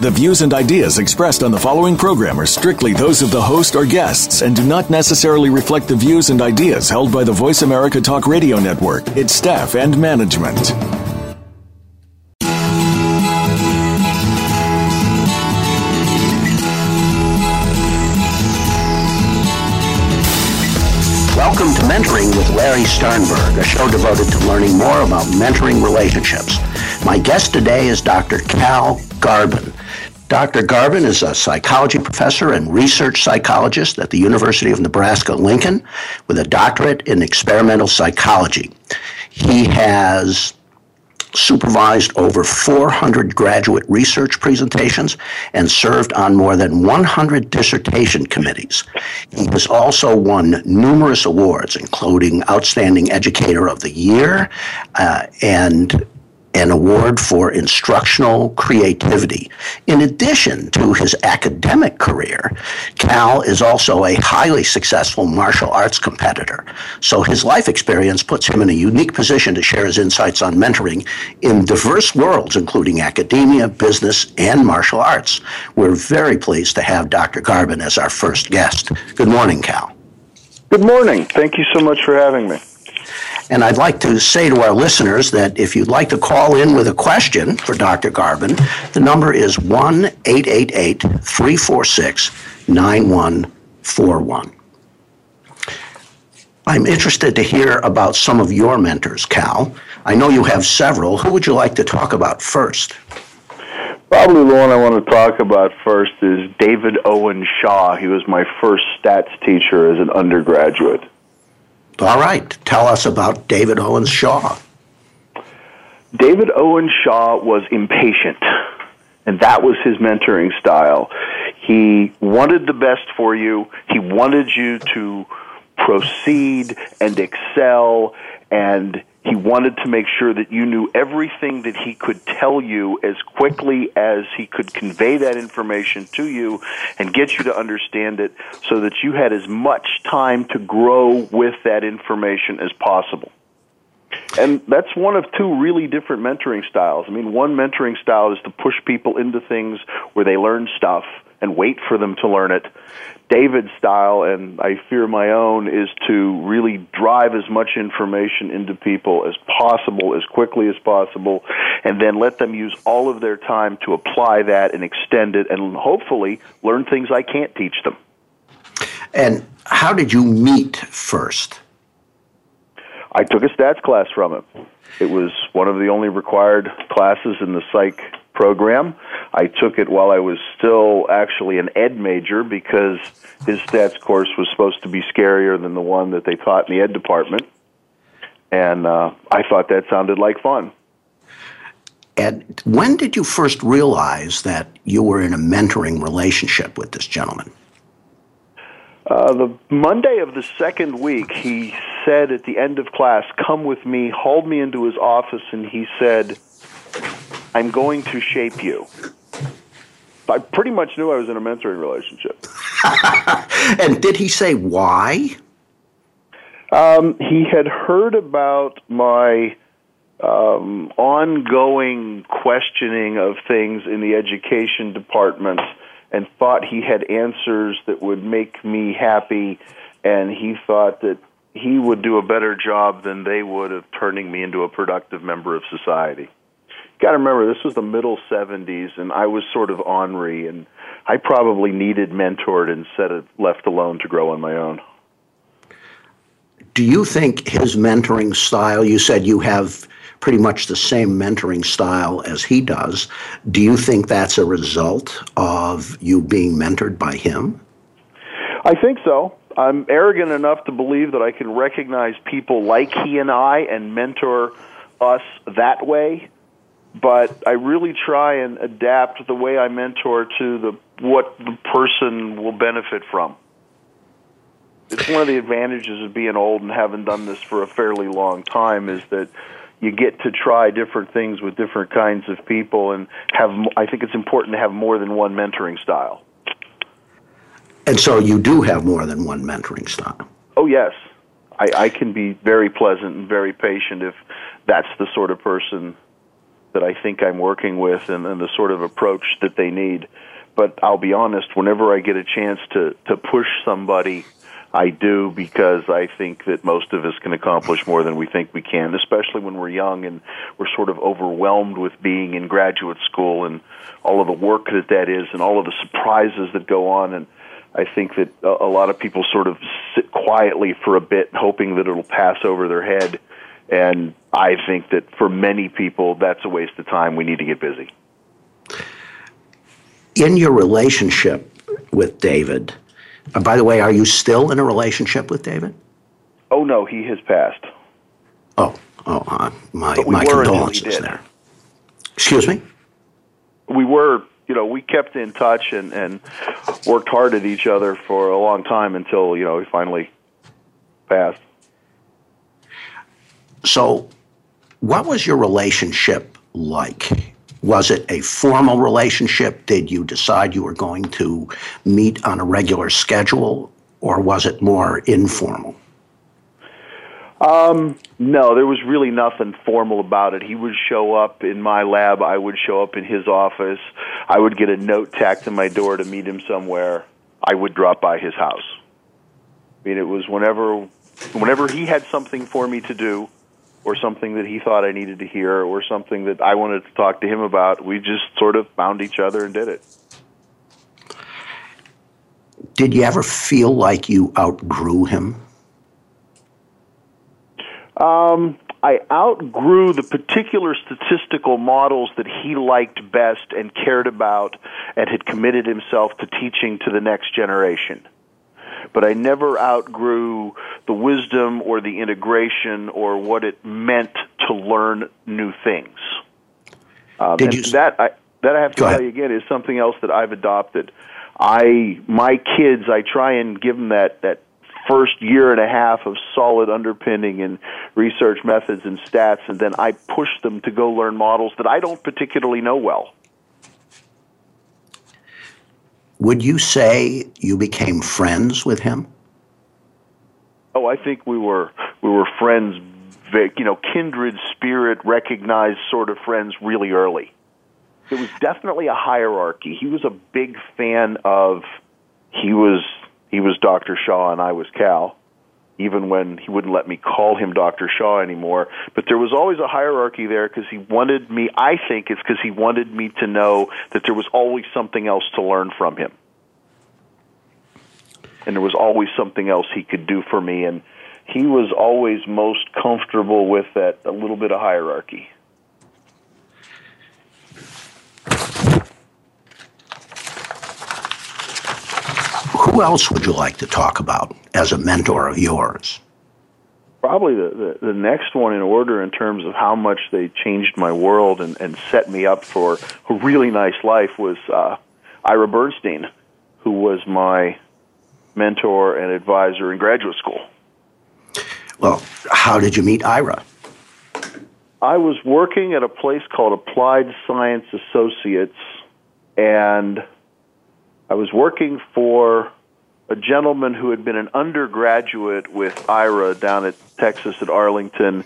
The views and ideas expressed on the following program are strictly those of the host or guests and do not necessarily reflect the views and ideas held by the Voice America Talk Radio Network, its staff, and management. Welcome to Mentoring with Larry Sternberg, a show devoted to learning more about mentoring relationships. My guest today is Dr. Cal Garbin. Dr. Garbin is a psychology professor and research psychologist at the University of Nebraska Lincoln with a doctorate in experimental psychology. He has supervised over 400 graduate research presentations and served on more than 100 dissertation committees. He has also won numerous awards, including Outstanding Educator of the Year uh, and an award for instructional creativity. In addition to his academic career, Cal is also a highly successful martial arts competitor. So his life experience puts him in a unique position to share his insights on mentoring in diverse worlds, including academia, business, and martial arts. We're very pleased to have Dr. Garbin as our first guest. Good morning, Cal. Good morning. Thank you so much for having me. And I'd like to say to our listeners that if you'd like to call in with a question for Dr. Garbin, the number is 1 888 346 9141. I'm interested to hear about some of your mentors, Cal. I know you have several. Who would you like to talk about first? Probably the one I want to talk about first is David Owen Shaw. He was my first stats teacher as an undergraduate. All right. Tell us about David Owen Shaw. David Owen Shaw was impatient, and that was his mentoring style. He wanted the best for you, he wanted you to proceed and excel, and he wanted to make sure that you knew everything that he could tell you as quickly as he could convey that information to you and get you to understand it so that you had as much time to grow with that information as possible. And that's one of two really different mentoring styles. I mean, one mentoring style is to push people into things where they learn stuff and wait for them to learn it. David's style, and I fear my own, is to really drive as much information into people as possible, as quickly as possible, and then let them use all of their time to apply that and extend it and hopefully learn things I can't teach them. And how did you meet first? I took a stats class from him. It was one of the only required classes in the psych program. I took it while I was still actually an ed major because his stats course was supposed to be scarier than the one that they taught in the ed department. And uh, I thought that sounded like fun. And when did you first realize that you were in a mentoring relationship with this gentleman? Uh, the Monday of the second week, he said at the end of class, Come with me, hauled me into his office, and he said, I'm going to shape you. I pretty much knew I was in a mentoring relationship. and did he say why? Um, he had heard about my um, ongoing questioning of things in the education department and thought he had answers that would make me happy, and he thought that he would do a better job than they would of turning me into a productive member of society got to remember this was the middle 70s and I was sort of ornery and I probably needed mentored instead of left alone to grow on my own. Do you think his mentoring style, you said you have pretty much the same mentoring style as he does. Do you think that's a result of you being mentored by him? I think so. I'm arrogant enough to believe that I can recognize people like he and I and mentor us that way but I really try and adapt the way I mentor to the what the person will benefit from. it's one of the advantages of being old and having done this for a fairly long time is that you get to try different things with different kinds of people and have I think it's important to have more than one mentoring style. And so you do have more than one mentoring style. Oh yes. I, I can be very pleasant and very patient if that's the sort of person that I think I'm working with and, and the sort of approach that they need. But I'll be honest, whenever I get a chance to, to push somebody I do because I think that most of us can accomplish more than we think we can, especially when we're young and we're sort of overwhelmed with being in graduate school and all of the work that that is and all of the surprises that go on. And I think that a lot of people sort of sit quietly for a bit, hoping that it'll pass over their head. And I think that for many people, that's a waste of time. We need to get busy. In your relationship with David, uh, by the way, are you still in a relationship with David? Oh no, he has passed. Oh, oh, uh, my my condolences there. Excuse me. We were, you know, we kept in touch and and worked hard at each other for a long time until you know he finally passed. So, what was your relationship like? Was it a formal relationship? Did you decide you were going to meet on a regular schedule, or was it more informal? Um, no, there was really nothing formal about it. He would show up in my lab. I would show up in his office. I would get a note tacked to my door to meet him somewhere. I would drop by his house. I mean, it was whenever, whenever he had something for me to do, or something that he thought I needed to hear or something that I wanted to talk to him about. We just sort of found each other and did it. Did you ever feel like you outgrew him? Um, I outgrew the particular statistical models that he liked best and cared about and had committed himself to teaching to the next generation but I never outgrew the wisdom or the integration or what it meant to learn new things. Um, Did you, that I that I have to tell ahead. you again is something else that I've adopted. I my kids I try and give them that that first year and a half of solid underpinning and research methods and stats and then I push them to go learn models that I don't particularly know well. Would you say you became friends with him? Oh, I think we were we were friends, you know, kindred spirit, recognized sort of friends really early. It was definitely a hierarchy. He was a big fan of he was he was Dr. Shaw and I was Cal even when he wouldn't let me call him Dr. Shaw anymore. But there was always a hierarchy there because he wanted me, I think it's because he wanted me to know that there was always something else to learn from him. And there was always something else he could do for me. And he was always most comfortable with that, a little bit of hierarchy. Who else would you like to talk about as a mentor of yours? Probably the, the, the, next one in order in terms of how much they changed my world and, and set me up for a really nice life was uh, Ira Bernstein, who was my mentor and advisor in graduate school. Well, how did you meet Ira? I was working at a place called Applied Science Associates, and I was working for a gentleman who had been an undergraduate with Ira down at Texas at Arlington,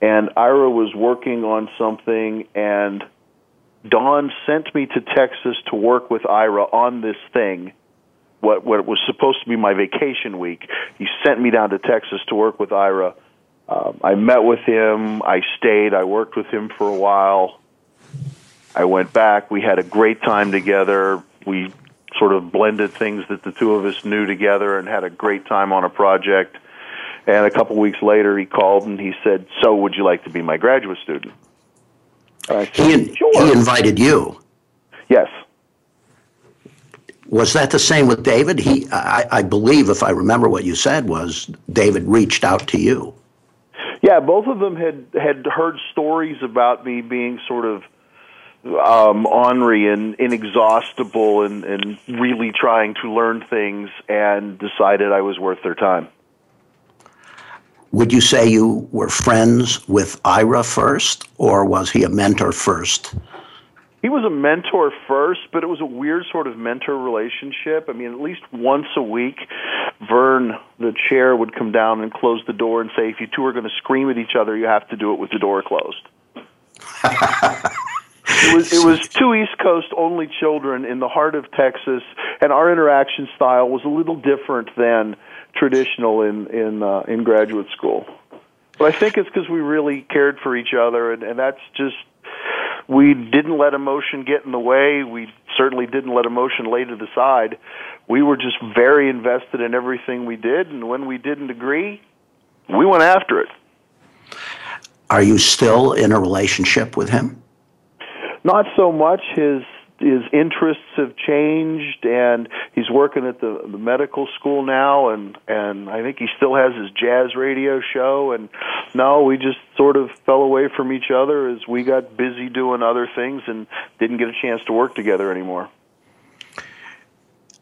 and Ira was working on something, and Don sent me to Texas to work with Ira on this thing. What what was supposed to be my vacation week, he sent me down to Texas to work with Ira. Um, I met with him. I stayed. I worked with him for a while. I went back. We had a great time together. We sort of blended things that the two of us knew together and had a great time on a project. And a couple weeks later, he called and he said, "So, would you like to be my graduate student?" I said, he, sure. he invited you. Yes. Was that the same with David? He, I, I believe, if I remember what you said, was David reached out to you. Yeah, both of them had had heard stories about me being sort of um, ornery and inexhaustible and, and really trying to learn things and decided I was worth their time. Would you say you were friends with Ira first, or was he a mentor first? He was a mentor first, but it was a weird sort of mentor relationship. I mean, at least once a week, Vern, the chair, would come down and close the door and say, if you two are going to scream at each other, you have to do it with the door closed. it was it was two East Coast only children in the heart of Texas, and our interaction style was a little different than traditional in in uh, in graduate school. But I think it's because we really cared for each other, and, and that's just we didn't let emotion get in the way. We certainly didn't let emotion lay to the side. We were just very invested in everything we did, and when we didn't agree, we went after it. Are you still in a relationship with him? Not so much. His his interests have changed, and he's working at the, the medical school now, and and I think he still has his jazz radio show. And no, we just sort of fell away from each other as we got busy doing other things and didn't get a chance to work together anymore.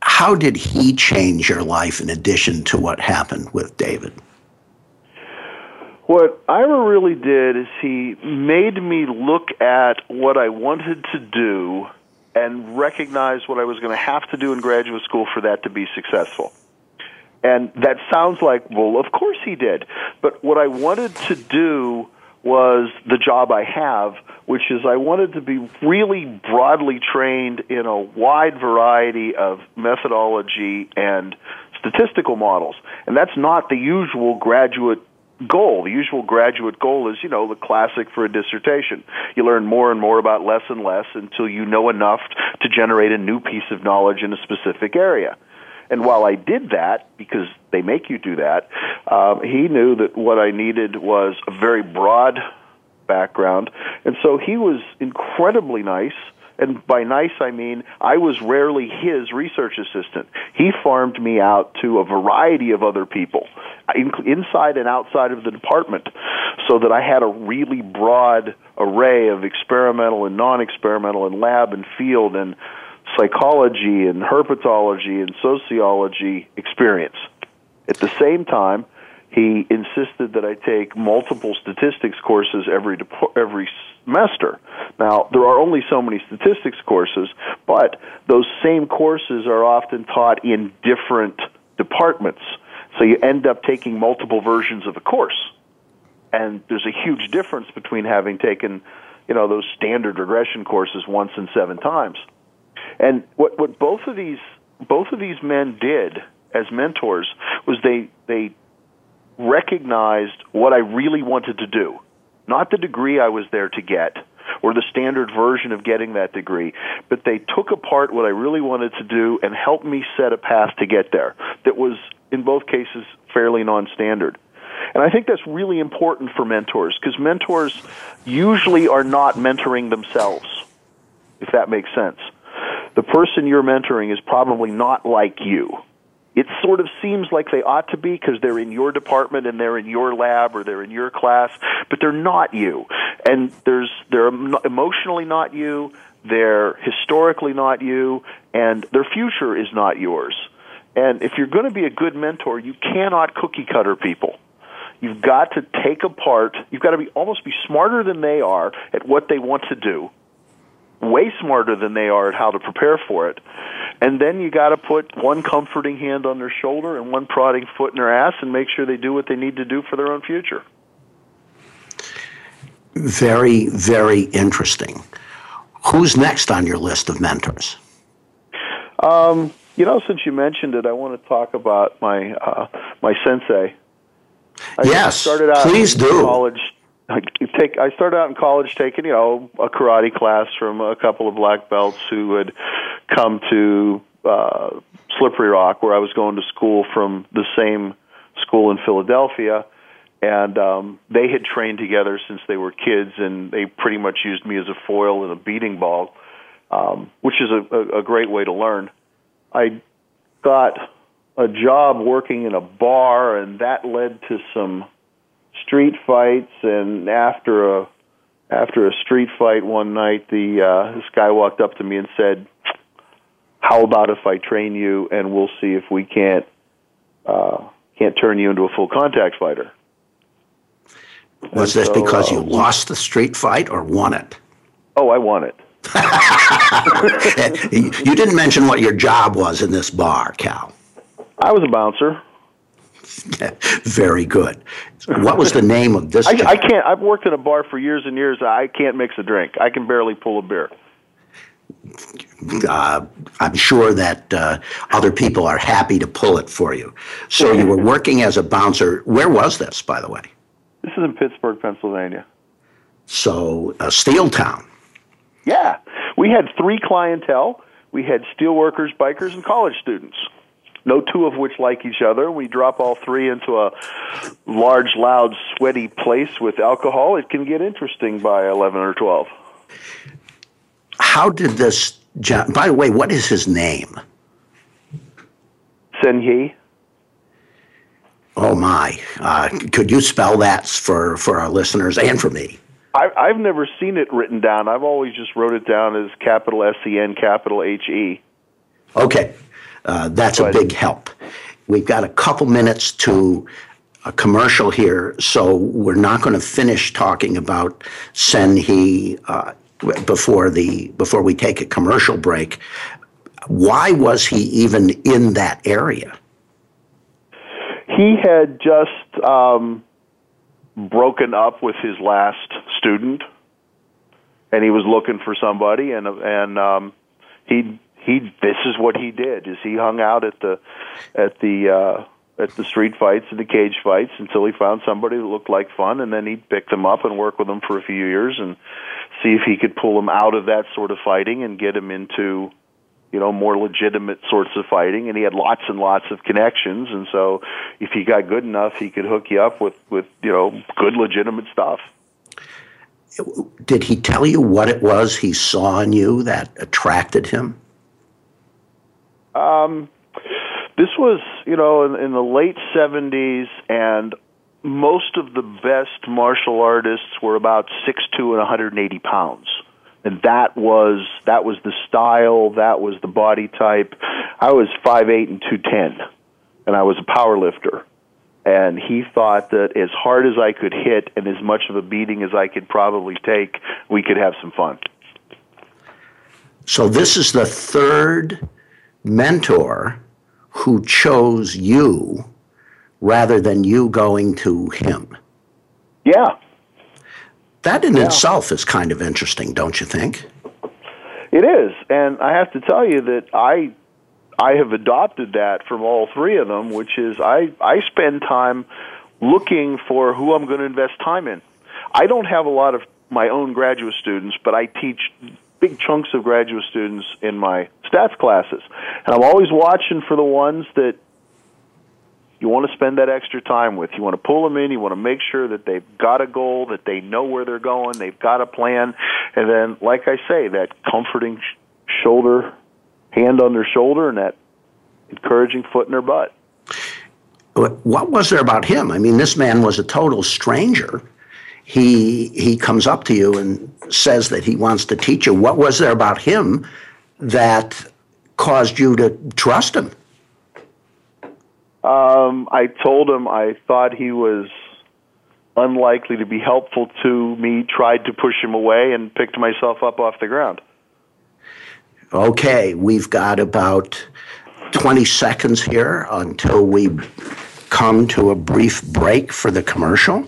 How did he change your life in addition to what happened with David? What Ira really did is he made me look at what I wanted to do and recognize what I was going to have to do in graduate school for that to be successful. And that sounds like, well, of course he did. But what I wanted to do was the job I have, which is I wanted to be really broadly trained in a wide variety of methodology and statistical models. And that's not the usual graduate goal. The usual graduate goal is, you know, the classic for a dissertation. You learn more and more about less and less until you know enough to generate a new piece of knowledge in a specific area. And while I did that, because they make you do that, um, he knew that what I needed was a very broad background. And so he was incredibly nice and by nice I mean I was rarely his research assistant. He farmed me out to a variety of other people inside and outside of the department so that I had a really broad array of experimental and non-experimental and lab and field and psychology and herpetology and sociology experience. At the same time, he insisted that I take multiple statistics courses every every semester. Now, there are only so many statistics courses, but those same courses are often taught in different departments. So you end up taking multiple versions of the course. And there's a huge difference between having taken, you know, those standard regression courses once and seven times. And what what both of these both of these men did as mentors was they they recognized what I really wanted to do not the degree I was there to get or the standard version of getting that degree, but they took apart what I really wanted to do and helped me set a path to get there that was, in both cases, fairly non standard. And I think that's really important for mentors because mentors usually are not mentoring themselves, if that makes sense. The person you're mentoring is probably not like you it sort of seems like they ought to be because they're in your department and they're in your lab or they're in your class, but they're not you. And there's they're emotionally not you, they're historically not you, and their future is not yours. And if you're going to be a good mentor, you cannot cookie cutter people. You've got to take apart. You've got to be almost be smarter than they are at what they want to do way smarter than they are at how to prepare for it. And then you got to put one comforting hand on their shoulder and one prodding foot in their ass and make sure they do what they need to do for their own future. Very, very interesting. Who's next on your list of mentors? Um, you know, since you mentioned it, I want to talk about my uh, my sensei. I yes, started out please do. College I take I started out in college taking you know a karate class from a couple of black belts who had come to uh, Slippery Rock where I was going to school from the same school in Philadelphia. And um, they had trained together since they were kids and they pretty much used me as a foil and a beating ball um, which is a, a, a great way to learn. I got a job working in a bar and that led to some street fights and after a after a street fight one night, the uh, this guy walked up to me and said, "How about if I train you and we'll see if we can't uh, can't turn you into a full contact fighter?" Was and this so, because you uh, lost the street fight or won it? Oh, I won it. you didn't mention what your job was in this bar, Cal. I was a bouncer. Very good. What was the name of this? I, I, can't. I've worked in a bar for years and years. I can't mix a drink. I can barely pull a beer. Uh, I'm sure that uh, other people are happy to pull it for you. So you were working as a bouncer. Where was this, by the way? This is in Pittsburgh, Pennsylvania. So, uh, Steel Town. Yeah, we had three clientele. We had steelworkers, bikers, and college students no two of which like each other. We drop all three into a large, loud, sweaty place with alcohol. It can get interesting by 11 or 12. How did this, by the way, what is his name? Sen He. Oh my! Uh, could you spell that for for our listeners and for me? I, I've never seen it written down. I've always just wrote it down as capital S E N, capital H E. Okay, uh, that's a big help. We've got a couple minutes to a commercial here, so we're not going to finish talking about Sen He uh, before the before we take a commercial break. Why was he even in that area? He had just um, broken up with his last student, and he was looking for somebody, and and um, he he this is what he did is he hung out at the at the uh at the street fights and the cage fights until he found somebody that looked like fun and then he'd pick them up and work with them for a few years and see if he could pull them out of that sort of fighting and get them into you know more legitimate sorts of fighting. And he had lots and lots of connections. And so if he got good enough he could hook you up with with you know good legitimate stuff. Did he tell you what it was he saw in you that attracted him um, this was, you know, in, in the late 70s, and most of the best martial artists were about 6'2 and 180 pounds. And that was that was the style, that was the body type. I was 5'8 and 210, and I was a power lifter. And he thought that as hard as I could hit and as much of a beating as I could probably take, we could have some fun. So this is the third mentor who chose you rather than you going to him. Yeah. That in yeah. itself is kind of interesting, don't you think? It is, and I have to tell you that I I have adopted that from all three of them, which is I I spend time looking for who I'm going to invest time in. I don't have a lot of my own graduate students, but I teach big chunks of graduate students in my stats classes. And I'm always watching for the ones that you want to spend that extra time with. You want to pull them in. You want to make sure that they've got a goal, that they know where they're going, they've got a plan. And then, like I say, that comforting shoulder, hand on their shoulder, and that encouraging foot in their butt. What was there about him? I mean, this man was a total stranger he he comes up to you and says that he wants to teach you. What was there about him that caused you to trust him? Um, I told him I thought he was unlikely to be helpful to me. Tried to push him away and picked myself up off the ground. Okay, we've got about 20 seconds here until we come to a brief break for the commercial.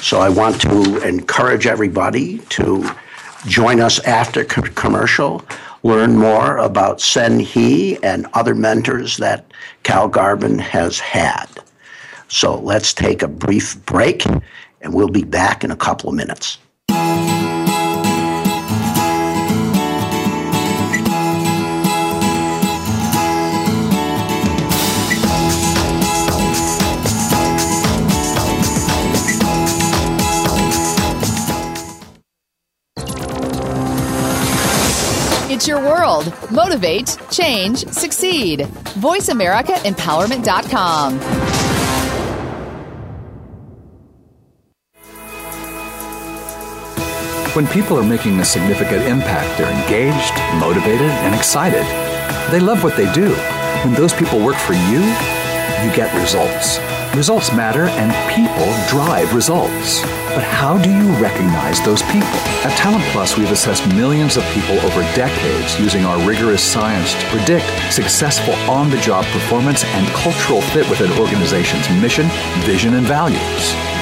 So I want to encourage everybody to join us after co- commercial, learn more about Sen He and other mentors that Cal Garbin has had. So let's take a brief break, and we'll be back in a couple of minutes. It's your world. Motivate, change, succeed. VoiceAmericaEmpowerment.com. When people are making a significant impact, they're engaged, motivated, and excited. They love what they do. When those people work for you, you get results. Results matter and people drive results. But how do you recognize those people? At Talent Plus, we've assessed millions of people over decades using our rigorous science to predict successful on the job performance and cultural fit with an organization's mission, vision, and values.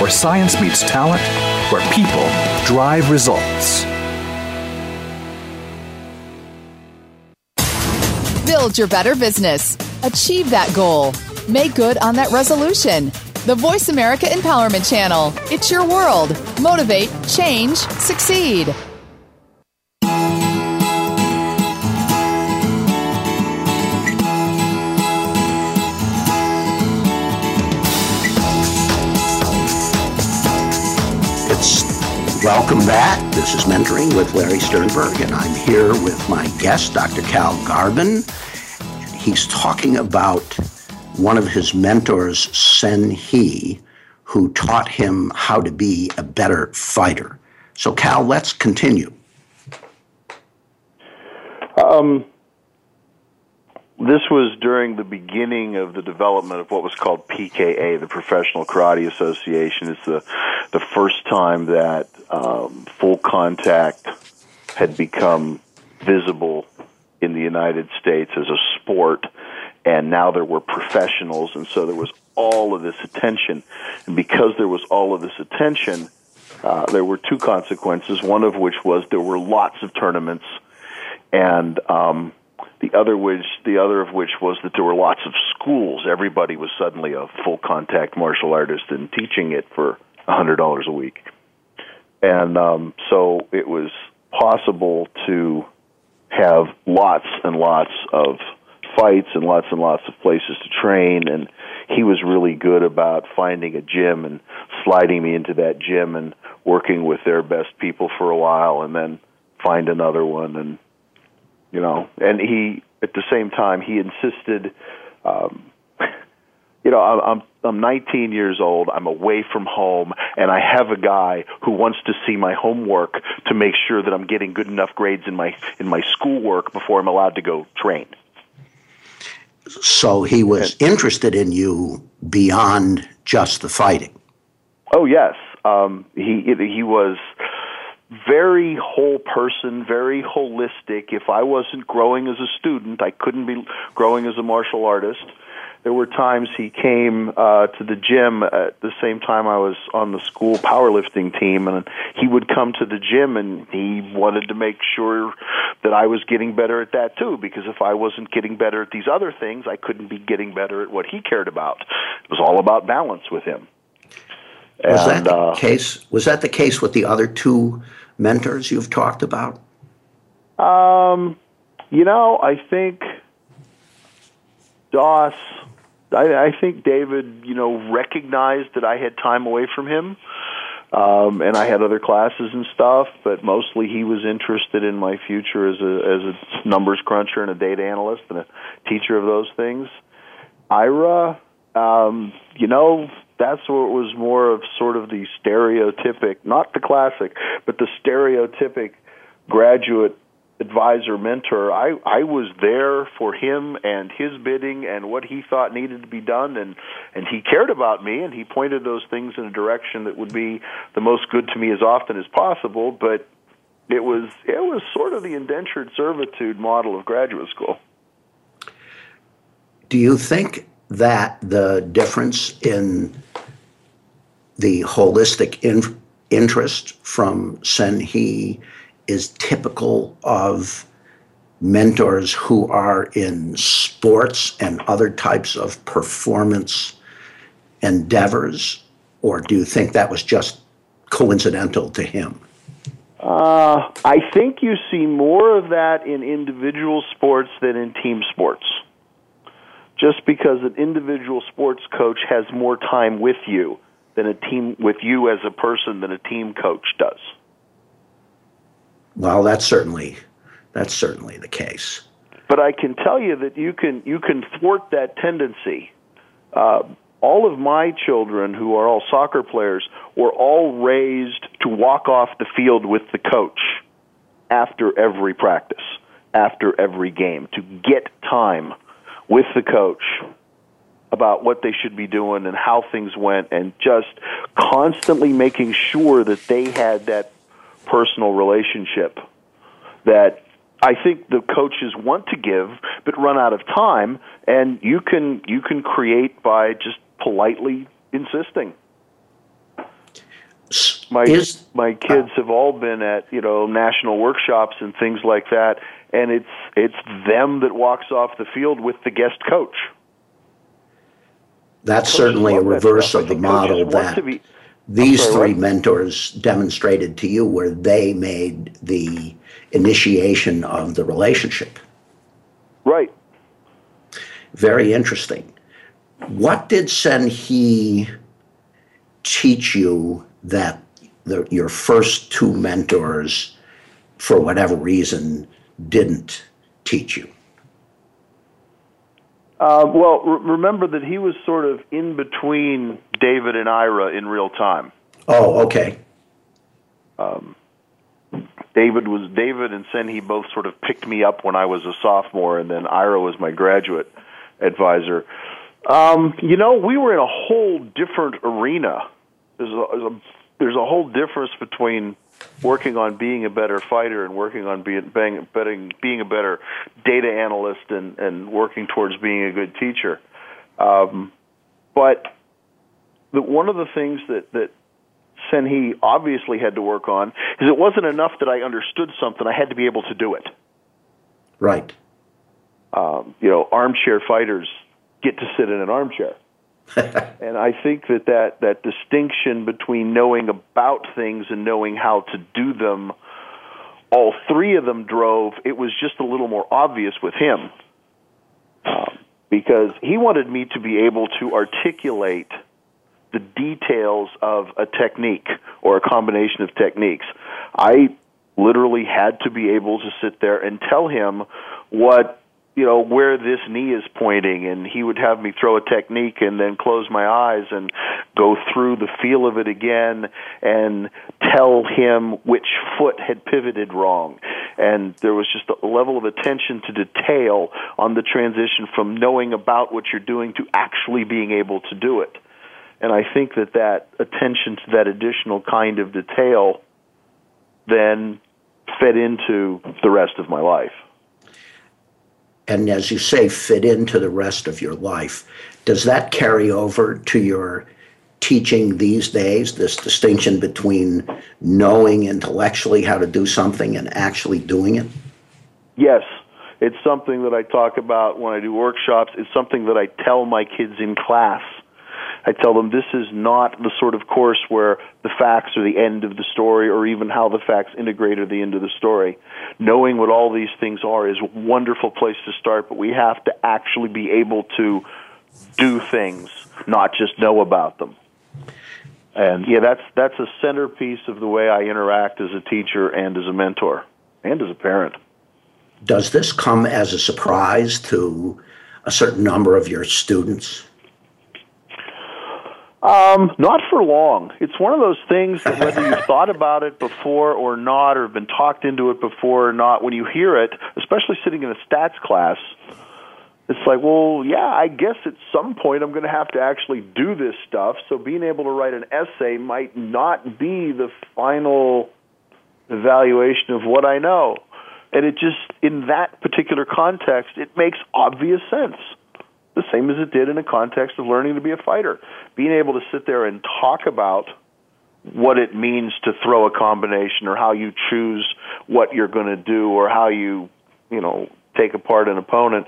where science meets talent where people drive results. Build your better business. Achieve that goal. Make good on that resolution. The Voice America Empowerment Channel. It's your world. Motivate, change, succeed. Welcome back. This is Mentoring with Larry Sternberg, and I'm here with my guest, Dr. Cal Garbin. He's talking about one of his mentors, Sen He, who taught him how to be a better fighter. So, Cal, let's continue. Um, this was during the beginning of the development of what was called PKA, the Professional Karate Association. It's the the first time that um, full contact had become visible in the United States as a sport, and now there were professionals, and so there was all of this attention, and because there was all of this attention, uh, there were two consequences. One of which was there were lots of tournaments, and um, the other which the other of which was that there were lots of schools. Everybody was suddenly a full contact martial artist and teaching it for a hundred dollars a week, and um, so it was possible to have lots and lots of fights and lots and lots of places to train and he was really good about finding a gym and sliding me into that gym and working with their best people for a while and then find another one and you know and he at the same time he insisted um you know i'm i'm 19 years old i'm away from home and i have a guy who wants to see my homework to make sure that i'm getting good enough grades in my in my schoolwork before i'm allowed to go train. So he was interested in you beyond just the fighting? Oh yes. Um he he was very whole person, very holistic. If I wasn't growing as a student, I couldn't be growing as a martial artist. There were times he came uh, to the gym at the same time I was on the school powerlifting team, and he would come to the gym and he wanted to make sure that I was getting better at that too. Because if I wasn't getting better at these other things, I couldn't be getting better at what he cared about. It was all about balance with him. Was and, that the uh, case? Was that the case with the other two mentors you've talked about? Um, you know, I think Doss. I, I think David, you know, recognized that I had time away from him, um, and I had other classes and stuff. But mostly, he was interested in my future as a as a numbers cruncher and a data analyst and a teacher of those things. Ira, um, you know, that's what was more of sort of the stereotypic, not the classic, but the stereotypic graduate advisor mentor. I I was there for him and his bidding and what he thought needed to be done and and he cared about me and he pointed those things in a direction that would be the most good to me as often as possible, but it was it was sort of the indentured servitude model of graduate school. Do you think that the difference in the holistic in, interest from Sen He is typical of mentors who are in sports and other types of performance endeavors, or do you think that was just coincidental to him? Uh, I think you see more of that in individual sports than in team sports. Just because an individual sports coach has more time with you than a team with you as a person than a team coach does. Well, that's certainly that's certainly the case. But I can tell you that you can you can thwart that tendency. Uh, all of my children, who are all soccer players, were all raised to walk off the field with the coach after every practice, after every game, to get time with the coach about what they should be doing and how things went, and just constantly making sure that they had that personal relationship that I think the coaches want to give but run out of time and you can you can create by just politely insisting. My Is, my kids uh. have all been at, you know, national workshops and things like that and it's it's them that walks off the field with the guest coach. that's certainly a reverse of the model that be- these sorry, three what? mentors demonstrated to you where they made the initiation of the relationship. Right. Very interesting. What did Sen He teach you that the, your first two mentors, for whatever reason, didn't teach you? Uh, well, re- remember that he was sort of in between David and Ira in real time. Oh, okay. David was David and Sen He both sort of picked me up when I was a sophomore, and then Ira was my graduate advisor. Um, you know, we were in a whole different arena. There's a, there's a there's a whole difference between working on being a better fighter and working on being being, being, being a better data analyst and, and working towards being a good teacher. Um, but the, one of the things that that Sen He obviously had to work on is it wasn't enough that I understood something; I had to be able to do it. Right. Um, you know, armchair fighters get to sit in an armchair, and I think that, that that distinction between knowing about things and knowing how to do them, all three of them drove. It was just a little more obvious with him um, because he wanted me to be able to articulate the details of a technique or a combination of techniques. I literally had to be able to sit there and tell him what you know where this knee is pointing and he would have me throw a technique and then close my eyes and go through the feel of it again and tell him which foot had pivoted wrong and there was just a level of attention to detail on the transition from knowing about what you're doing to actually being able to do it and I think that that attention to that additional kind of detail then fed into the rest of my life. And as you say, fit into the rest of your life. Does that carry over to your teaching these days, this distinction between knowing intellectually how to do something and actually doing it? Yes, it's something that I talk about when I do workshops. It's something that I tell my kids in class. I tell them this is not the sort of course where the facts are the end of the story or even how the facts integrate are the end of the story. Knowing what all these things are is a wonderful place to start, but we have to actually be able to do things, not just know about them. And yeah, that's that's a centerpiece of the way I interact as a teacher and as a mentor and as a parent. Does this come as a surprise to a certain number of your students? Um, not for long. It's one of those things that whether you've thought about it before or not, or have been talked into it before or not, when you hear it, especially sitting in a stats class, it's like, well, yeah, I guess at some point I'm going to have to actually do this stuff. So being able to write an essay might not be the final evaluation of what I know. And it just, in that particular context, it makes obvious sense the same as it did in the context of learning to be a fighter. Being able to sit there and talk about what it means to throw a combination or how you choose what you're going to do or how you, you know, take apart an opponent.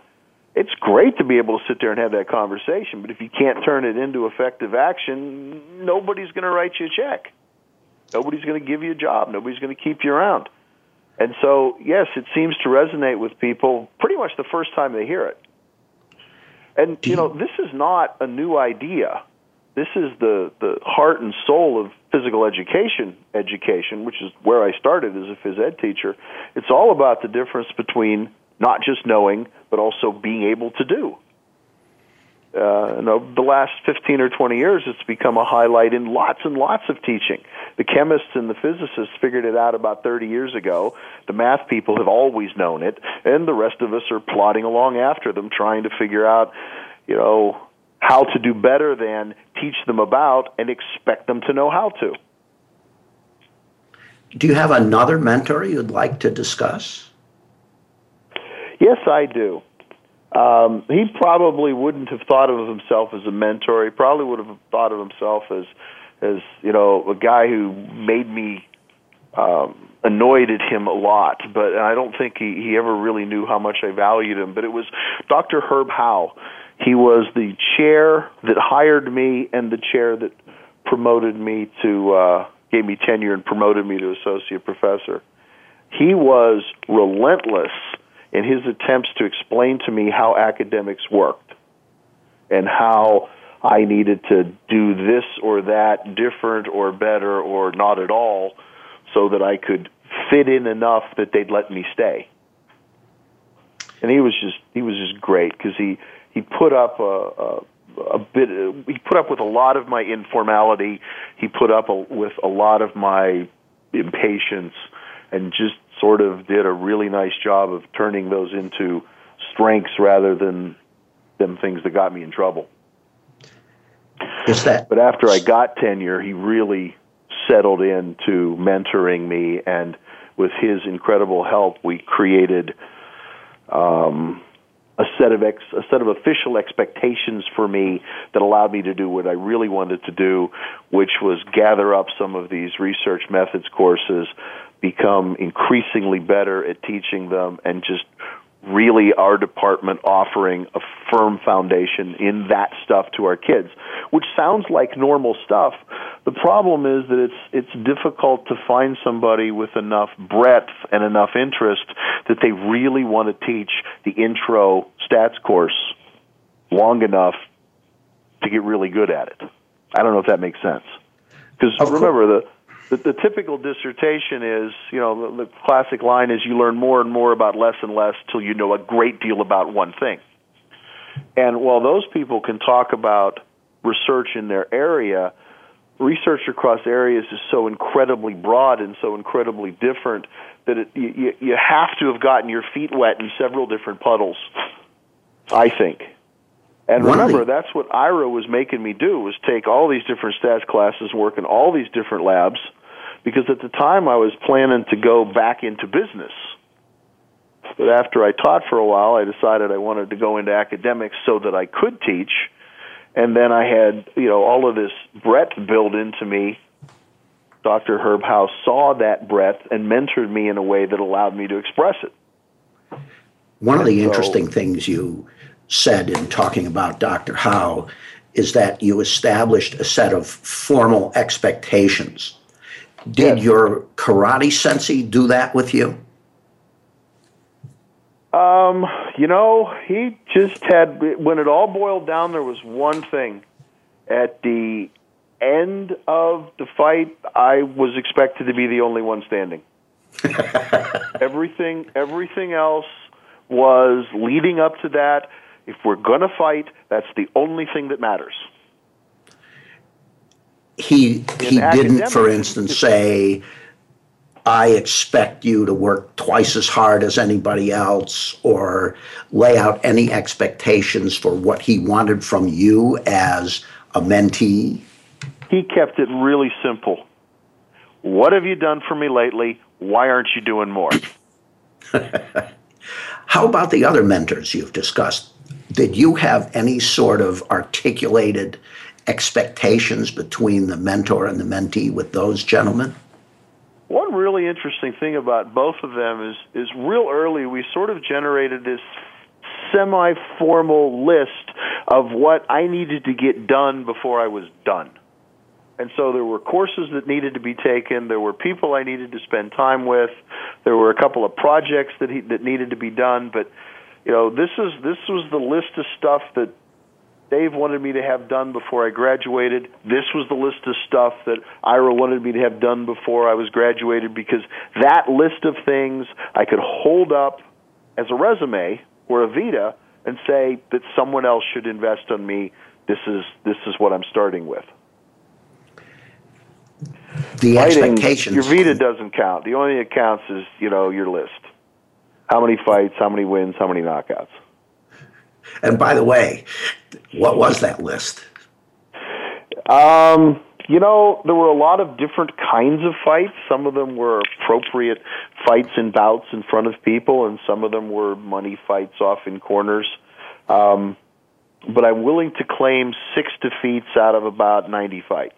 It's great to be able to sit there and have that conversation, but if you can't turn it into effective action, nobody's going to write you a check. Nobody's going to give you a job. Nobody's going to keep you around. And so, yes, it seems to resonate with people pretty much the first time they hear it. And you know, this is not a new idea. This is the the heart and soul of physical education education, which is where I started as a phys ed teacher. It's all about the difference between not just knowing, but also being able to do uh, and over the last 15 or 20 years, it's become a highlight in lots and lots of teaching. The chemists and the physicists figured it out about 30 years ago. The math people have always known it, and the rest of us are plodding along after them, trying to figure out, you know, how to do better than teach them about and expect them to know how to. Do you have another mentor you'd like to discuss? Yes, I do. Um, he probably wouldn't have thought of himself as a mentor. He probably would have thought of himself as, as you know, a guy who made me um, annoyed at him a lot. But I don't think he, he ever really knew how much I valued him. But it was Dr. Herb Howe. He was the chair that hired me and the chair that promoted me to uh, gave me tenure and promoted me to associate professor. He was relentless in his attempts to explain to me how academics worked and how I needed to do this or that different or better or not at all so that I could fit in enough that they'd let me stay. And he was just he was just great because he he put up a, a a bit he put up with a lot of my informality he put up a, with a lot of my impatience and just sort of did a really nice job of turning those into strengths rather than them things that got me in trouble. Is that? But after I got tenure, he really settled into mentoring me, and with his incredible help, we created um, a set of ex- a set of official expectations for me that allowed me to do what I really wanted to do, which was gather up some of these research methods courses become increasingly better at teaching them and just really our department offering a firm foundation in that stuff to our kids which sounds like normal stuff. The problem is that it's it's difficult to find somebody with enough breadth and enough interest that they really want to teach the intro stats course long enough to get really good at it. I don't know if that makes sense. Because remember the the, the typical dissertation is, you know, the, the classic line is you learn more and more about less and less till you know a great deal about one thing. And while those people can talk about research in their area, research across areas is so incredibly broad and so incredibly different that it, you, you have to have gotten your feet wet in several different puddles, I think. And remember, that's what Ira was making me do was take all these different stats classes, work in all these different labs, because at the time I was planning to go back into business. But after I taught for a while, I decided I wanted to go into academics so that I could teach. And then I had, you know, all of this breadth built into me. Dr. Herb Howe saw that breadth and mentored me in a way that allowed me to express it. One of the so, interesting things you said in talking about Dr. Howe is that you established a set of formal expectations did yes. your karate sensei do that with you? Um, you know, he just had when it all boiled down there was one thing. At the end of the fight, I was expected to be the only one standing. everything everything else was leading up to that. If we're going to fight, that's the only thing that matters he he didn't, for instance, say, "I expect you to work twice as hard as anybody else," or lay out any expectations for what he wanted from you as a mentee. He kept it really simple. What have you done for me lately? Why aren't you doing more? How about the other mentors you've discussed? Did you have any sort of articulated expectations between the mentor and the mentee with those gentlemen? One really interesting thing about both of them is is real early we sort of generated this semi-formal list of what I needed to get done before I was done. And so there were courses that needed to be taken. There were people I needed to spend time with. There were a couple of projects that he, that needed to be done. But you know, this is this was the list of stuff that Dave wanted me to have done before I graduated. This was the list of stuff that Ira wanted me to have done before I was graduated because that list of things I could hold up as a resume or a vita and say that someone else should invest on me. This is this is what I'm starting with. The expectations. Your vita doesn't count. The only thing that counts is you know your list. How many fights? How many wins? How many knockouts? And by the way, what was that list? Um, you know, there were a lot of different kinds of fights. Some of them were appropriate fights and bouts in front of people, and some of them were money fights off in corners. Um, but I'm willing to claim six defeats out of about 90 fights.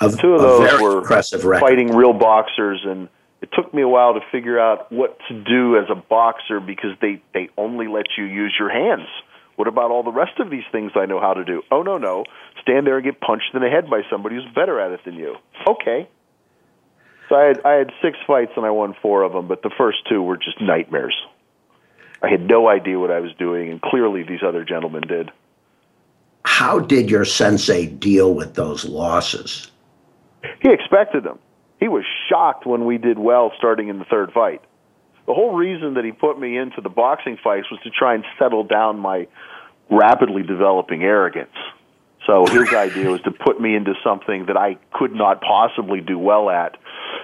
A, Two of those were impressive record. fighting real boxers, and it took me a while to figure out what to do as a boxer because they they only let you use your hands. What about all the rest of these things I know how to do? Oh no, no. Stand there and get punched in the head by somebody who's better at it than you. Okay. So I had I had six fights and I won four of them, but the first two were just nightmares. I had no idea what I was doing, and clearly these other gentlemen did. How did your sensei deal with those losses? He expected them. He was shocked when we did well starting in the third fight. The whole reason that he put me into the boxing fights was to try and settle down my rapidly developing arrogance. So his idea was to put me into something that I could not possibly do well at,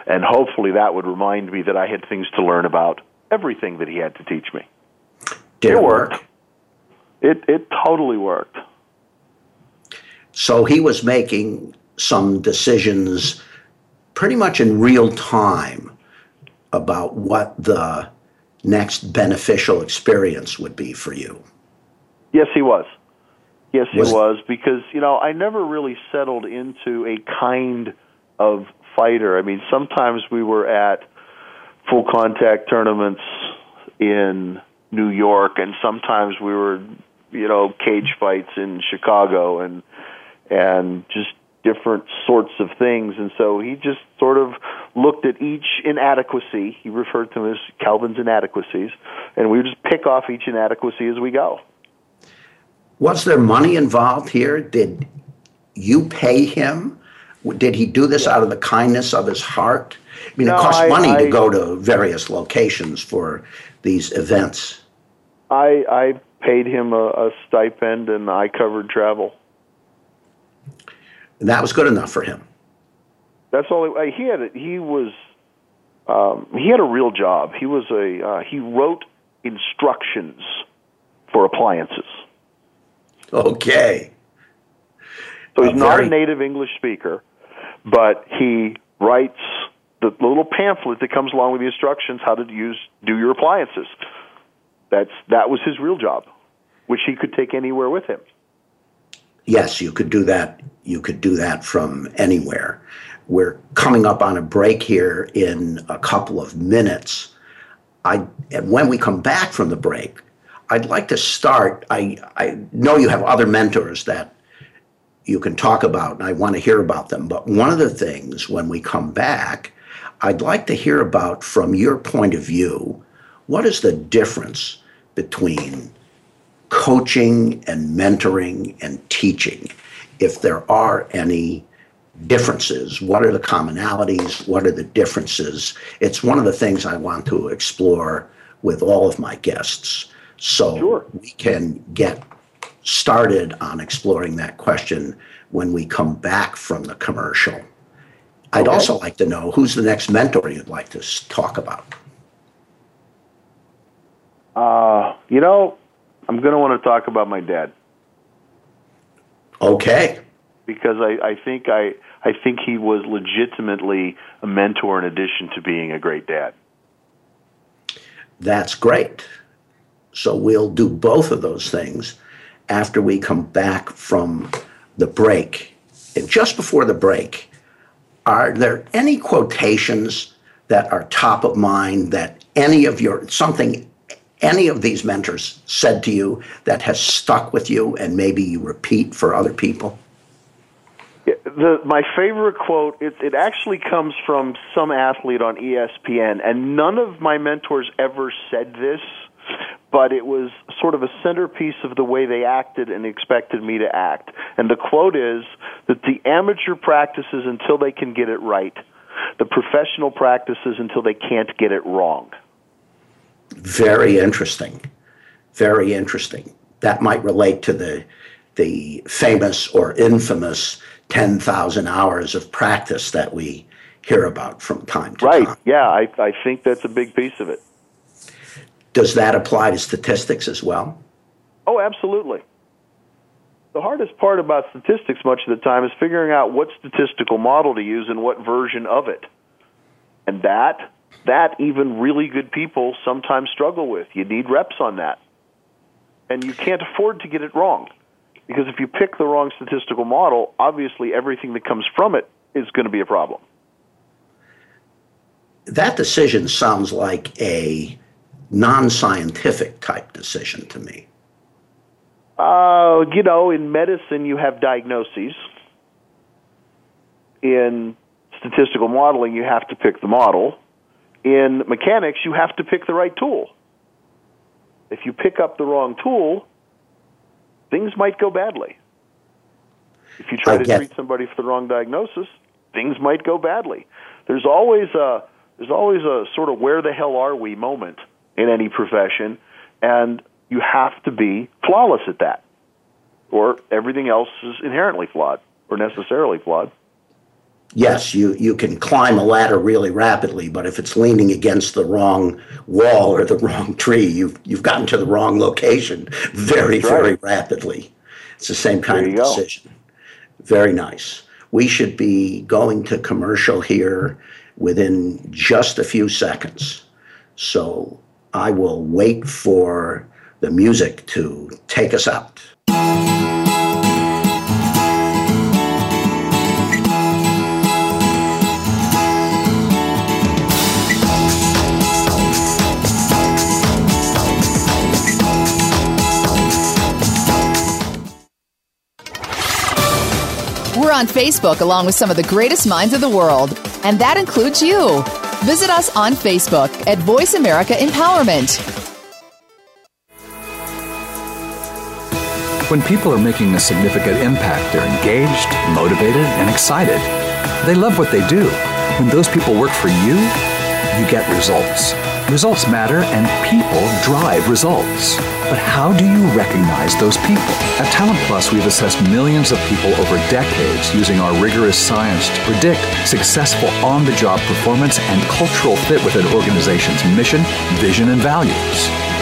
and hopefully that would remind me that I had things to learn about everything that he had to teach me. Did It worked. work? It it totally worked. So he was making some decisions pretty much in real time about what the next beneficial experience would be for you. Yes, he was. Yes, he Was- was, because you know I never really settled into a kind of fighter. I mean, sometimes we were at full contact tournaments in New York, and sometimes we were, you know, cage fights in Chicago, and and just different sorts of things. And so he just sort of looked at each inadequacy. He referred to them as Calvin's inadequacies, and we would just pick off each inadequacy as we go. Was there money involved here? Did you pay him? Did he do this out of the kindness of his heart? I mean, No, it costs I- money I- to go to various locations for these events. I I paid him a, a stipend and I covered travel. And that was good enough for him. That's all he, he had. He was um, he had a real job. He was a uh, he wrote instructions for appliances. Okay. So he's A not very- a native English speaker, but he writes the little pamphlet that comes along with the instructions how to use do your appliances. That's that was his real job, which he could take anywhere with him. Yes, you could do that. You could do that from anywhere. We're coming up on a break here in a couple of minutes. I and when we come back from the break, I'd like to start. I I know you have other mentors that you can talk about, and I want to hear about them. But one of the things when we come back, I'd like to hear about from your point of view, what is the difference between coaching and mentoring and teaching, if there are any differences, what are the commonalities? What are the differences? It's one of the things I want to explore with all of my guests. So Sure. we can get started on exploring that question when we come back from the commercial. I'd Okay. also like to know who's the next mentor you'd like to talk about. Uh, you know, I'm going to want to talk about my dad. Okay. because I, I think I I think he was legitimately a mentor in addition to being a great dad. That's great. So we'll do both of those things after we come back from the break. And just before the break, are there any quotations that are top of mind that any of your something any of these mentors said to you that has stuck with you and maybe you repeat for other people? The my favorite quote it, it actually comes from some athlete on ESPN, and none of my mentors ever said this, but it was sort of a centerpiece of the way they acted and expected me to act. And the quote is that the amateur practices until they can get it right, the professional practices until they can't get it wrong. Very interesting. Very interesting. That might relate to the the famous or infamous 10,000 hours of practice that we hear about from time to right. time. Right. Yeah, I, I think that's a big piece of it. Does that apply to statistics as well? Oh, absolutely. The hardest part about statistics much of the time is figuring out what statistical model to use and what version of it. And that that even really good people sometimes struggle with. You need reps on that. And you can't afford to get it wrong. Because if you pick the wrong statistical model, obviously everything that comes from it is going to be a problem. That decision sounds like a non scientific type decision to me. Uh, you know, in medicine, you have diagnoses. In statistical modeling, you have to pick the model. In mechanics, you have to pick the right tool. If you pick up the wrong tool, things might go badly. If you try I to get. treat somebody for the wrong diagnosis, things might go badly. There's always a there's always a sort of where the hell are we moment in any profession, and you have to be flawless at that, or everything else is inherently flawed or necessarily flawed. Yes, you, you can climb a ladder really rapidly, but if it's leaning against the wrong wall or the wrong tree, you've, you've gotten to the wrong location very, right. very rapidly. It's the same kind of decision. Go. Very nice. We should be going to commercial here within just a few seconds. So I will wait for the music to take us out. On Facebook along with some of the greatest minds of the world, and that includes you. Visit us on Facebook at Voice America Empowerment. When people are making a significant impact, they're engaged, motivated, and excited. They love what they do. When those people work for you, you get results. Results matter, and people drive results. But how do you recognize those people? At Talent Plus, we've assessed millions of people over decades using our rigorous science to predict successful on the job performance and cultural fit with an organization's mission, vision, and values.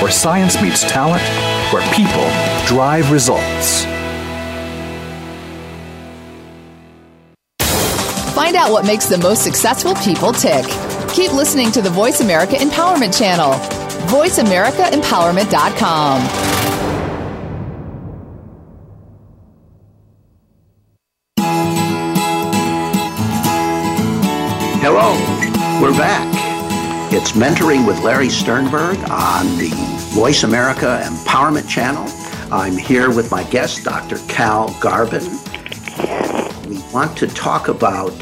where science meets talent, where people drive results. Find out what makes the most successful people tick. Keep listening to the Voice America Empowerment Channel. VoiceAmericaEmpowerment.com. Hello, we're back. It's Mentoring with Larry Sternberg on the Voice America Empowerment Channel. I'm here with my guest, Dr. Cal Garbin. We want to talk about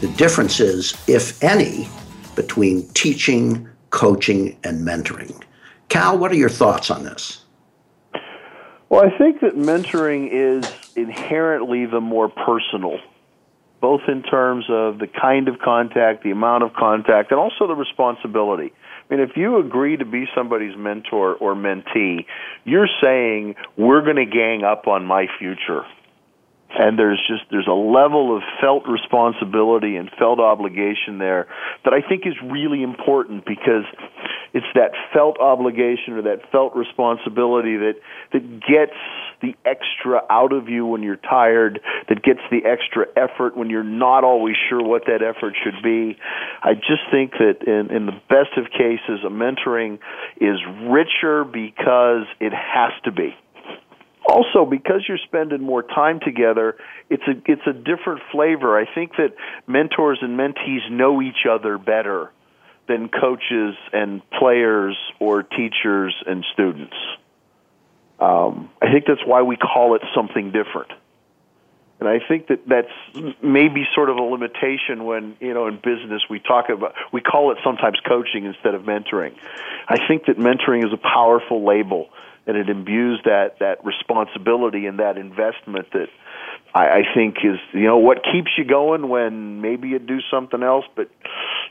the differences, if any, between teaching, coaching, and mentoring. Cal, what are your thoughts on this? Well, I think that mentoring is inherently the more personal, both in terms of the kind of contact, the amount of contact, and also the responsibility. I mean, if you agree to be somebody's mentor or mentee, you're saying, we're going to gang up on my future and there's just there's a level of felt responsibility and felt obligation there that I think is really important because it's that felt obligation or that felt responsibility that that gets the extra out of you when you're tired, that gets the extra effort when you're not always sure what that effort should be. I just think that in, in the best of cases, a mentoring is richer because it has to be also because you're spending more time together it's a it's a different flavor i think that mentors and mentees know each other better than coaches and players or teachers and students um, i think that's why we call it something different and I think that that's maybe sort of a limitation when, you know, in business we talk about, we call it sometimes coaching instead of mentoring. I think that mentoring is a powerful label and it imbues that that responsibility and that investment that I, I think is you know what keeps you going when maybe you do something else, but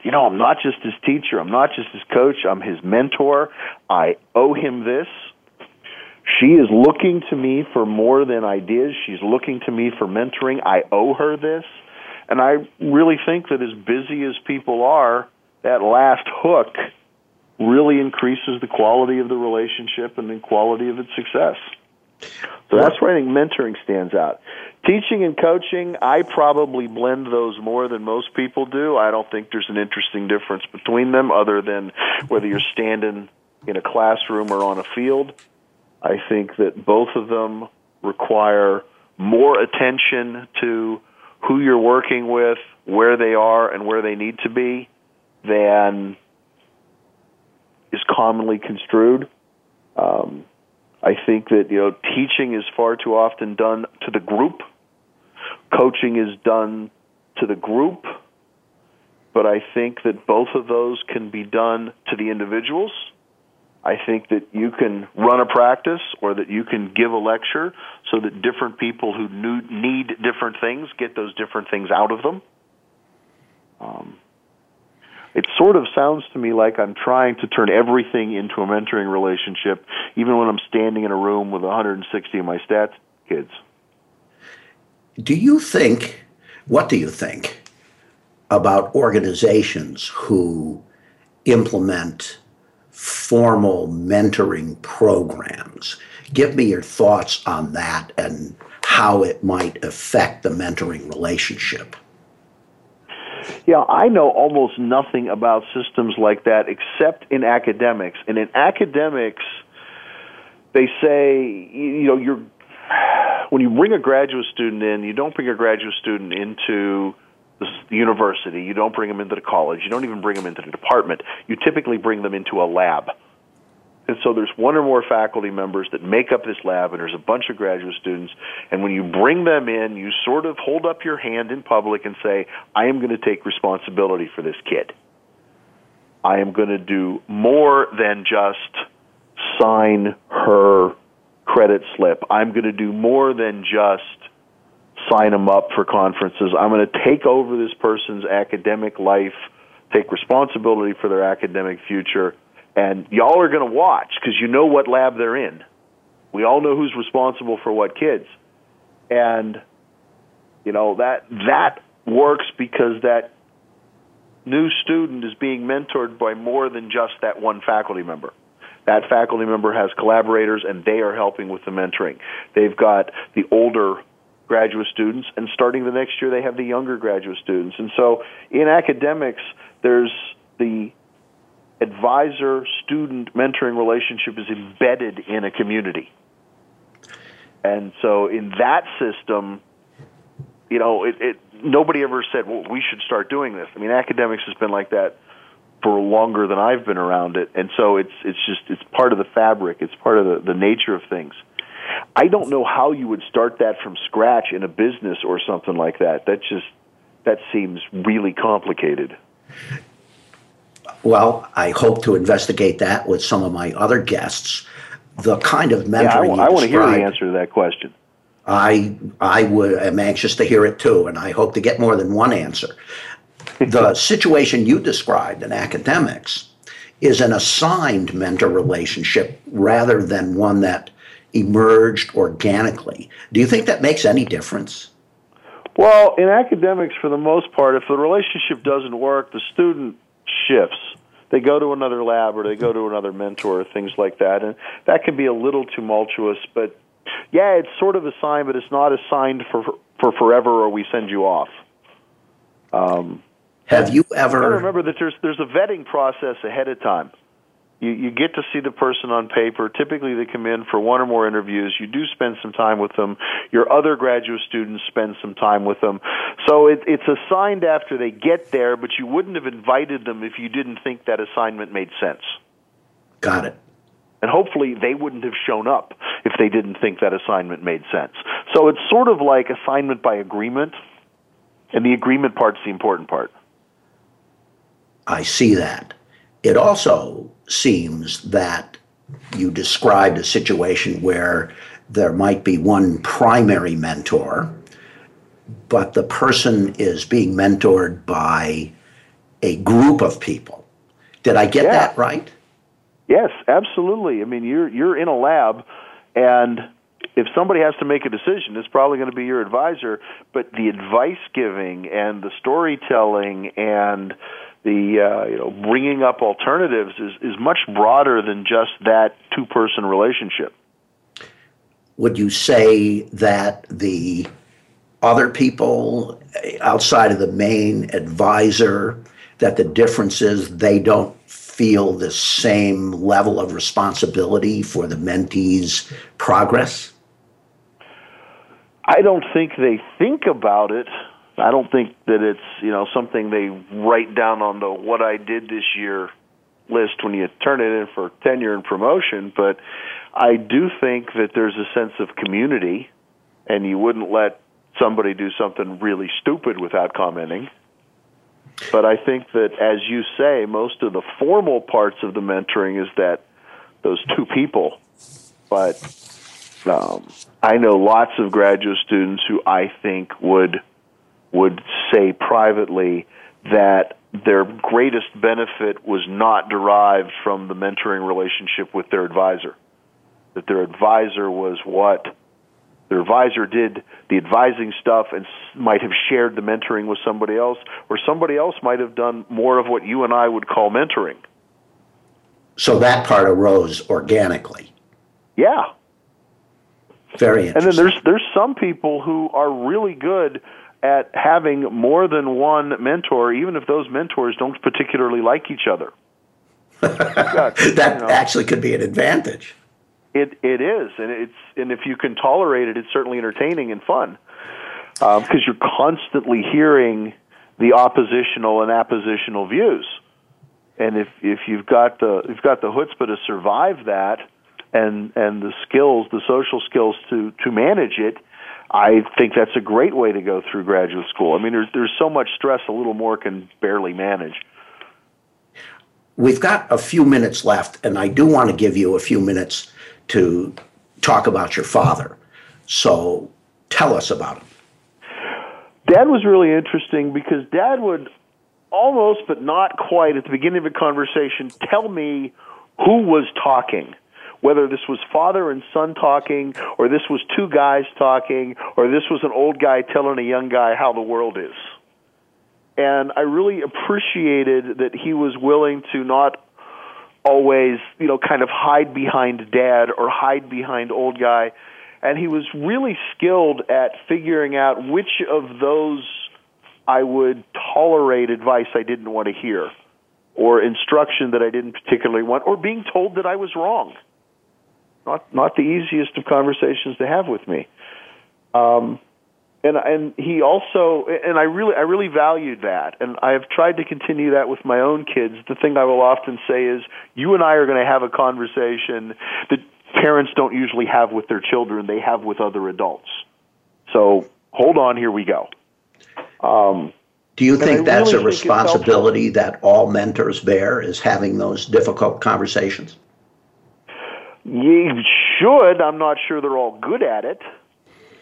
you know I'm not just his teacher, I'm not just his coach, I'm his mentor. I owe him this. She is looking to me for more than ideas. She's looking to me for mentoring. I owe her this. And I really think that as busy as people are, that last hook really increases the quality of the relationship and the quality of its success. So that's where I think mentoring stands out. Teaching and coaching, I probably blend those more than most people do. I don't think there's an interesting difference between them other than whether you're standing in a classroom or on a field. I think that both of them require more attention to who you're working with, where they are, and where they need to be than is commonly construed. Um, I think that you know teaching is far too often done to the group. Coaching is done to the group, but I think that both of those can be done to the individuals. I think that you can run a practice or that you can give a lecture so that different people who need different things get those different things out of them. Um, it sort of sounds to me like I'm trying to turn everything into a mentoring relationship, even when I'm standing in a room with 160 of my stats kids. Do you think, what do you think about organizations who implement formal mentoring programs? Give me your thoughts on that and how it might affect the mentoring relationship. Yeah, I know almost nothing about systems like that except in academics. And in academics, they say, you know, you're when you bring a graduate student in, you don't bring a graduate student into the university. You don't bring them into the college. You don't even bring them into the department. You typically bring them into a lab. And so there's one or more faculty members that make up this lab, and there's a bunch of graduate students. And when you bring them in, you sort of hold up your hand in public and say, I am going to take responsibility for this kid. I am going to do more than just sign her credit slip. I'm going to do more than just sign them up for conferences. I'm going to take over this person's academic life, take responsibility for their academic future and y'all are going to watch because you know what lab they're in. We all know who's responsible for what kids, and you know that that works because that new student is being mentored by more than just that one faculty member. That faculty member has collaborators, and they are helping with the mentoring. They've got the older graduate students, and starting the next year, they have the younger graduate students. And so, in academics, there's the advisor student mentoring relationship is embedded in a community. And so in that system, you know, it, it nobody ever said, "Well, we should start doing this." I mean, academics has been like that for longer than I've been around it, and so it's it's just it's part of the fabric. It's part of the, the nature of things. I don't know how you would start that from scratch in a business or something like that. That just that seems really complicated. Well, I hope to investigate that with some of my other guests. The kind of mentoring yeah, I, I want to hear the answer to that question. I I would am anxious to hear it too, and I hope to get more than one answer. the situation you described in academics is an assigned mentor relationship rather than one that emerged organically. Do you think that makes any difference? Well, in academics, for the most part, if the relationship doesn't work, the student shifts. they go to another lab or they go to another mentor or things like that, and that can be a little tumultuous. But yeah, it's sort of assigned, but it's not assigned for for forever, or we send you off. Um, Have you ever? I remember that there's there's a vetting process ahead of time. You, you get to see the person on paper. Typically, they come in for one or more interviews. You do spend some time with them. Your other graduate students spend some time with them. So it, it's assigned after they get there, but you wouldn't have invited them if you didn't think that assignment made sense. Got it. And hopefully, they wouldn't have shown up if they didn't think that assignment made sense. So it's sort of like assignment by agreement, and the agreement part's the important part. I see that. It also seems that you described a situation where there might be one primary mentor, but the person is being mentored by a group of people. Did I get yeah. that right? Yes, absolutely. I mean, you're you're in a lab, and if somebody has to make a decision, it's probably going to be your advisor. But the advice giving and the storytelling and the uh, you know bringing up alternatives is is much broader than just that two person relationship. Would you say that the other people outside of the main advisor that the difference is they don't feel the same level of responsibility for the mentee's progress? I don't think they think about it I don't think that it's you know something they write down on the what I did this year list when you turn it in for tenure and promotion. But I do think that there's a sense of community, and you wouldn't let somebody do something really stupid without commenting. But I think that, as you say, most of the formal parts of the mentoring is that those two people. But um, I know lots of graduate students who I think would would say privately that their greatest benefit was not derived from the mentoring relationship with their advisor. That their advisor was what their advisor did the advising stuff and might have shared the mentoring with somebody else, or somebody else might have done more of what you and I would call mentoring. So that part arose organically. Yeah. Very interesting. And then there's there's some people who are really good at having more than one mentor, even if those mentors don't particularly like each other. That you know, actually could be an advantage. It it is, and it's and if you can tolerate it, it's certainly entertaining and fun because um, you're constantly hearing the oppositional and appositional views, and if if you've got the you've got the chutzpah to survive that, and and the skills, the social skills to to manage it, I think that's a great way to go through graduate school. I mean, there's there's so much stress, a little more can barely manage. We've got a few minutes left, and I do want to give you a few minutes to talk about your father. So tell us about him. Dad was really interesting because Dad would almost, but not quite, at the beginning of a conversation, tell me who was talking whether this was father and son talking, or this was two guys talking, or this was an old guy telling a young guy how the world is. And I really appreciated that he was willing to not always, you know, kind of hide behind dad or hide behind old guy. And he was really skilled at figuring out which of those I would tolerate advice I didn't want to hear, or instruction that I didn't particularly want, or being told that I was wrong not not the easiest of conversations to have with me. Um, and and he also and I really I really valued that, and I have tried to continue that with my own kids. The thing I will often say is, you and I are going to have a conversation that parents don't usually have with their children; they have with other adults. So hold on, here we go. Um, Do you think that's really a responsibility that all mentors bear? Is having those difficult conversations? You should. I'm not sure they're all good at it.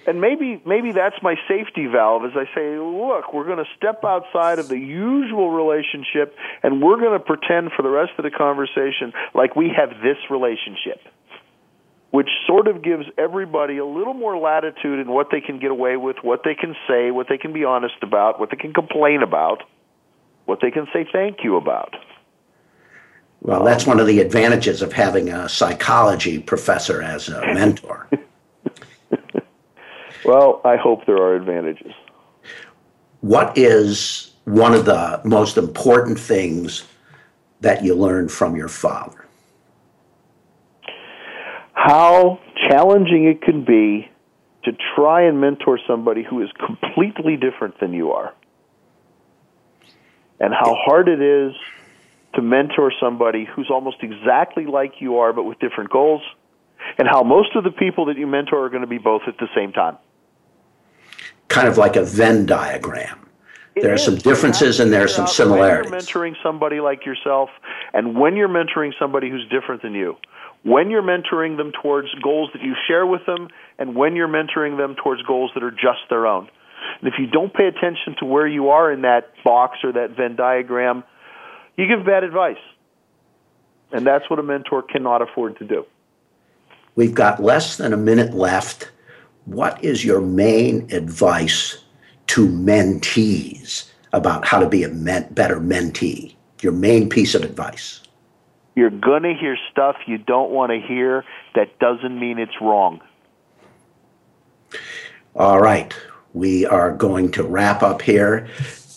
And maybe maybe that's my safety valve as I say, look, we're going to step outside of the usual relationship and we're going to pretend for the rest of the conversation like we have this relationship. Which sort of gives everybody a little more latitude in what they can get away with, what they can say, what they can be honest about, what they can complain about, what they can say thank you about. Well, um, that's one of the advantages of having a psychology professor as a mentor. well, I hope there are advantages. What is one of the most important things that you learned from your father? How challenging it can be to try and mentor somebody who is completely different than you are. And how hard it is to mentor somebody who's almost exactly like you are but with different goals. And how most of the people that you mentor are going to be both at the same time. Kind of like a Venn diagram. It there are some differences and there are some similarities. When you're mentoring somebody like yourself, and when you're mentoring somebody who's different than you, when you're mentoring them towards goals that you share with them, and when you're mentoring them towards goals that are just their own. And if you don't pay attention to where you are in that box or that Venn diagram, you give bad advice. And that's what a mentor cannot afford to do. We've got less than a minute left. What is your main advice to mentees about how to be a men- better mentee? Your main piece of advice. You're going to hear stuff you don't want to hear. That doesn't mean it's wrong. All right. We are going to wrap up here.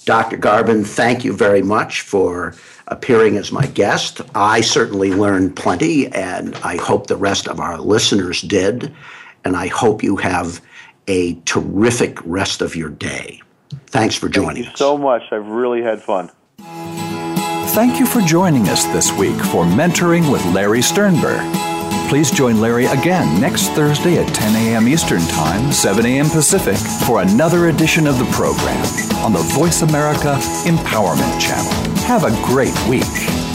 Dr. Garbin, thank you very much for appearing as my guest. I certainly learned plenty, and I hope the rest of our listeners did. And I hope you have a terrific rest of your day. Thanks for joining Thank you us. so much. I've really had fun. Thank you for joining us this week for Mentoring with Larry Sternberg. Please join Larry again next Thursday at 10 a.m. Eastern Time, 7 a.m. Pacific, for another edition of the program on the Voice America Empowerment Channel. Have a great week.